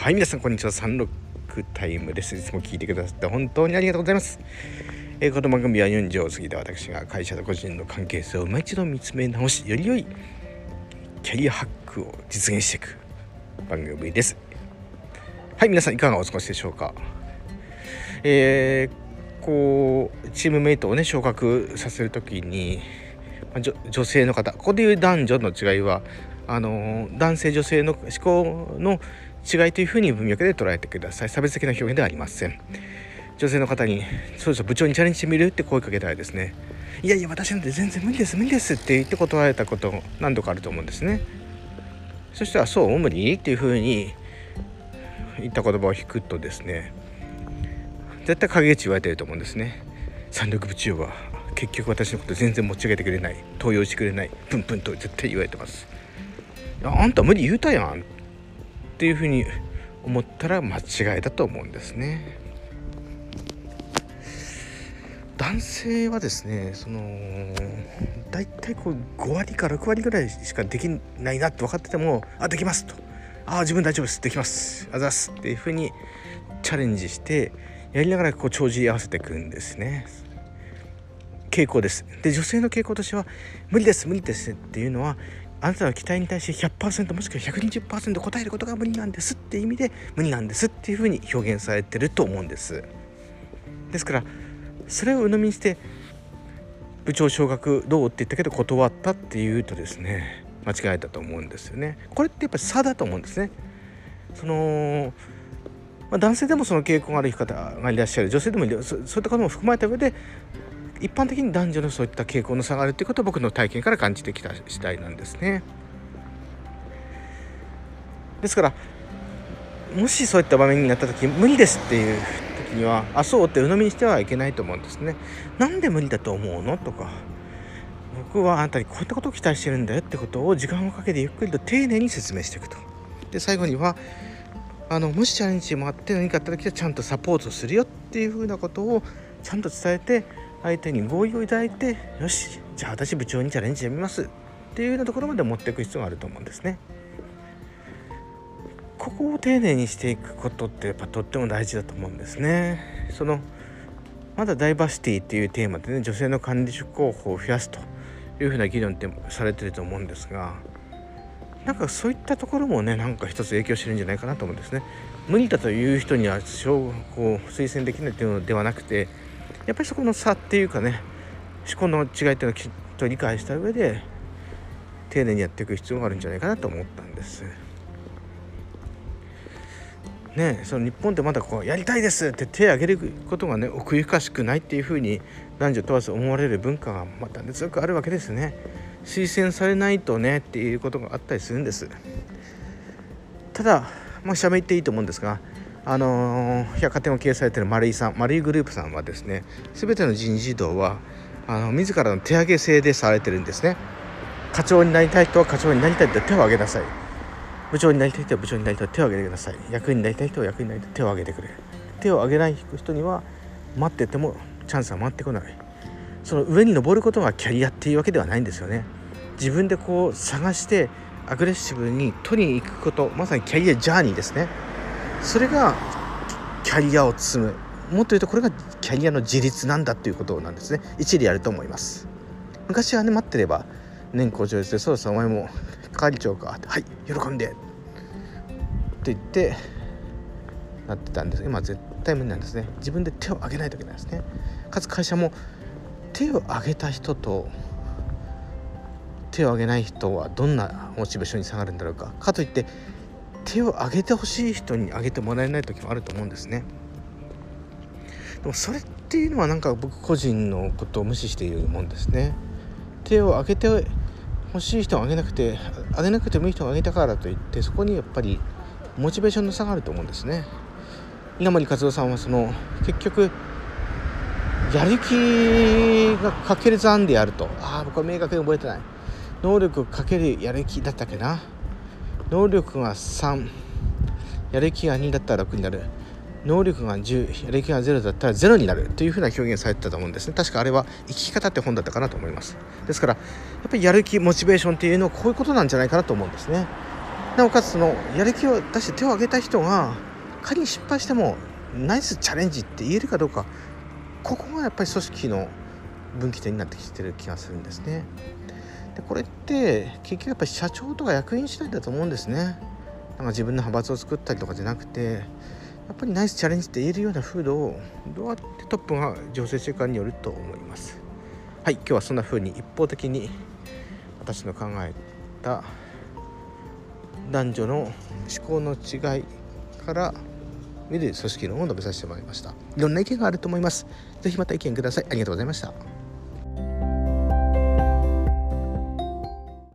はい皆さんこんにちは。36タイムです。いつも聞いてくださって本当にありがとうございます。えー、この番組は40を過ぎた私が会社と個人の関係性を今一度見つめ直しより良いキャリアハックを実現していく番組です。はい皆さんいかがお過ごしでしょうか？えー、こうチームメイトをね昇格させる時に、まあ、女性の方ここでいう男女の違いはあの男性女性の思考の違いというふうに文脈で捉えてください差別的な表現ではありません女性の方に「そうです部長にチャレンジしてみる?」って声かけたらですね「いやいや私なんて全然無理です無理です」って言って断られたこと何度かあると思うんですねそしたら「そう無理?」っていうふうに言った言葉を引くとですね絶対陰口言われてると思うんですね三六部長は結局私のこと全然持ち上げてくれない登用してくれないプンプンと絶対言われてますあんた無理言うたやんっていうふうに思ったら間違いだと思うんですね。男性はですねその大体こう5割か6割ぐらいしかできないなって分かってても「あできます」と「あ自分大丈夫ですできますあざす」っていうふうにチャレンジしてやりながらこう帳尻合わせていくんですね。傾向ですで女性の傾向としては「無理です無理です」っていうのはあなたの期待に対して100%もしくは120%答えることが無理なんですっていう意味で無理なんですっていうふうに表現されてると思うんです。ですからそれを鵜呑みにして部長昇格どうって言ったけど断ったっていうとですね間違えたと思うんですよね。これってやっぱり差だと思うんですね。そのまあ、男性でもその傾向がある方がいらっしゃる。女性でもそういったことも含まれた上で一般的に男女のそういった傾向の差があるということを僕の体験から感じてきた次第なんですね。ですからもしそういった場面になった時無理ですっていう時にはあそうって鵜呑みにしてはいけないと思うんですね。なんで無理だと思うの？とか僕はあなたにこういったことを期待してるんだよってことを時間をかけてゆっくりと丁寧に説明していくと。で最後にはあのもしチャレンジもあって何かあった時はちゃんとサポートするよっていうふうなことをちゃんと伝えて相手に合意をいただいてよしじゃあ私部長にチャレンジしてみますっていうようなところまで持っていく必要があると思うんですね。ここを丁寧にしていくことってやっぱとっても大事だと思うんですね。そのまだダイバーシティっていうテーマでね女性の管理職候補を増やすというふうな議論ってされてると思うんですがなんかそういったところもねなんか一つ影響してるんじゃないかなと思うんですね。無理だという人にはこう推薦できないというのではなくてやっぱりそこの差っていうかね思考の違いっていうのをきっと理解した上で丁寧にやっていく必要があるんじゃないかなと思ったんです。ね、その日本ってまだこうやりたいですって手を挙げることがね奥ゆかしくないっていうふうに男女問わず思われる文化がまた強くあるわけですね推薦されないとねっていうことがあったりするんですただもうしゃべっていいと思うんですがあのー、百貨店を経営されている丸井さん丸井グループさんはですね全ての人事異動はあの自らの手上げ制でされてるんですね。課長になりたい人は課長になりたいと手を挙げなさい。部長になりたい人は部長になりたいと手を挙げてください。役員になりたい人は役員になりたい手を挙げてくれ手を挙げない。人には待っててもチャンスは回ってこない。その上に登ることがキャリアっていうわけではないんですよね。自分でこう探してアグレッシブに取りに行くことまさにキャリアジャーニーですね。それがキャリアを積む。もっと言うとこれがキャリアの自立なんだっていうことなんですね。一理あると思います。昔はね待ってれば年功序列でそうですお前も係長か。はい喜んで。って言ってなってたんです。今は絶対無理なんですね。自分で手を挙げないといけないですね。かつ会社も手を挙げた人と手を挙げない人はどんなモチベーションに下がるんだろうか。かといって手を挙げてほしい人に挙げてもらえない時もあると思うんですね。でもそれっていうのはなんか僕個人のことを無視しているもんですね。手を挙げて欲しい人を挙げなくて挙げなくてもいい人を挙げたからといってそこにやっぱりモチベーションの差があると思うんですね。稲森和夫さんはその結局やる気がかける残でやると。ああ僕は明確に覚えてない。能力かけるやる気だったっけな。能力が3やる気が2だったら6になる。能力が10やる気が0だったら0になる。というふうな表現されてたと思うんですね。確かあれは生き方って本だったかなと思います。ですからやっぱりやる気モチベーションっていうのはこういうことなんじゃないかなと思うんですね。なおかつそのやる気を出して手を挙げた人が仮に失敗してもナイスチャレンジって言えるかどうか。ここがやっぱり組織の分岐点になってきてる気がするんですね。でこれって結局やっぱり社長とか役員次第だと思うんですね。なんか自分の派閥を作ったりとかじゃなくてやっぱりナイスチャレンジって言えるような風土をどうやってトップが醸成していくかによると思います。はい今日はそんな風に一方的に私の考えた男女の思考の違いから見る組織論を述べさせてもらいましたいろんな意見があると思います是非また意見くださいありがとうございました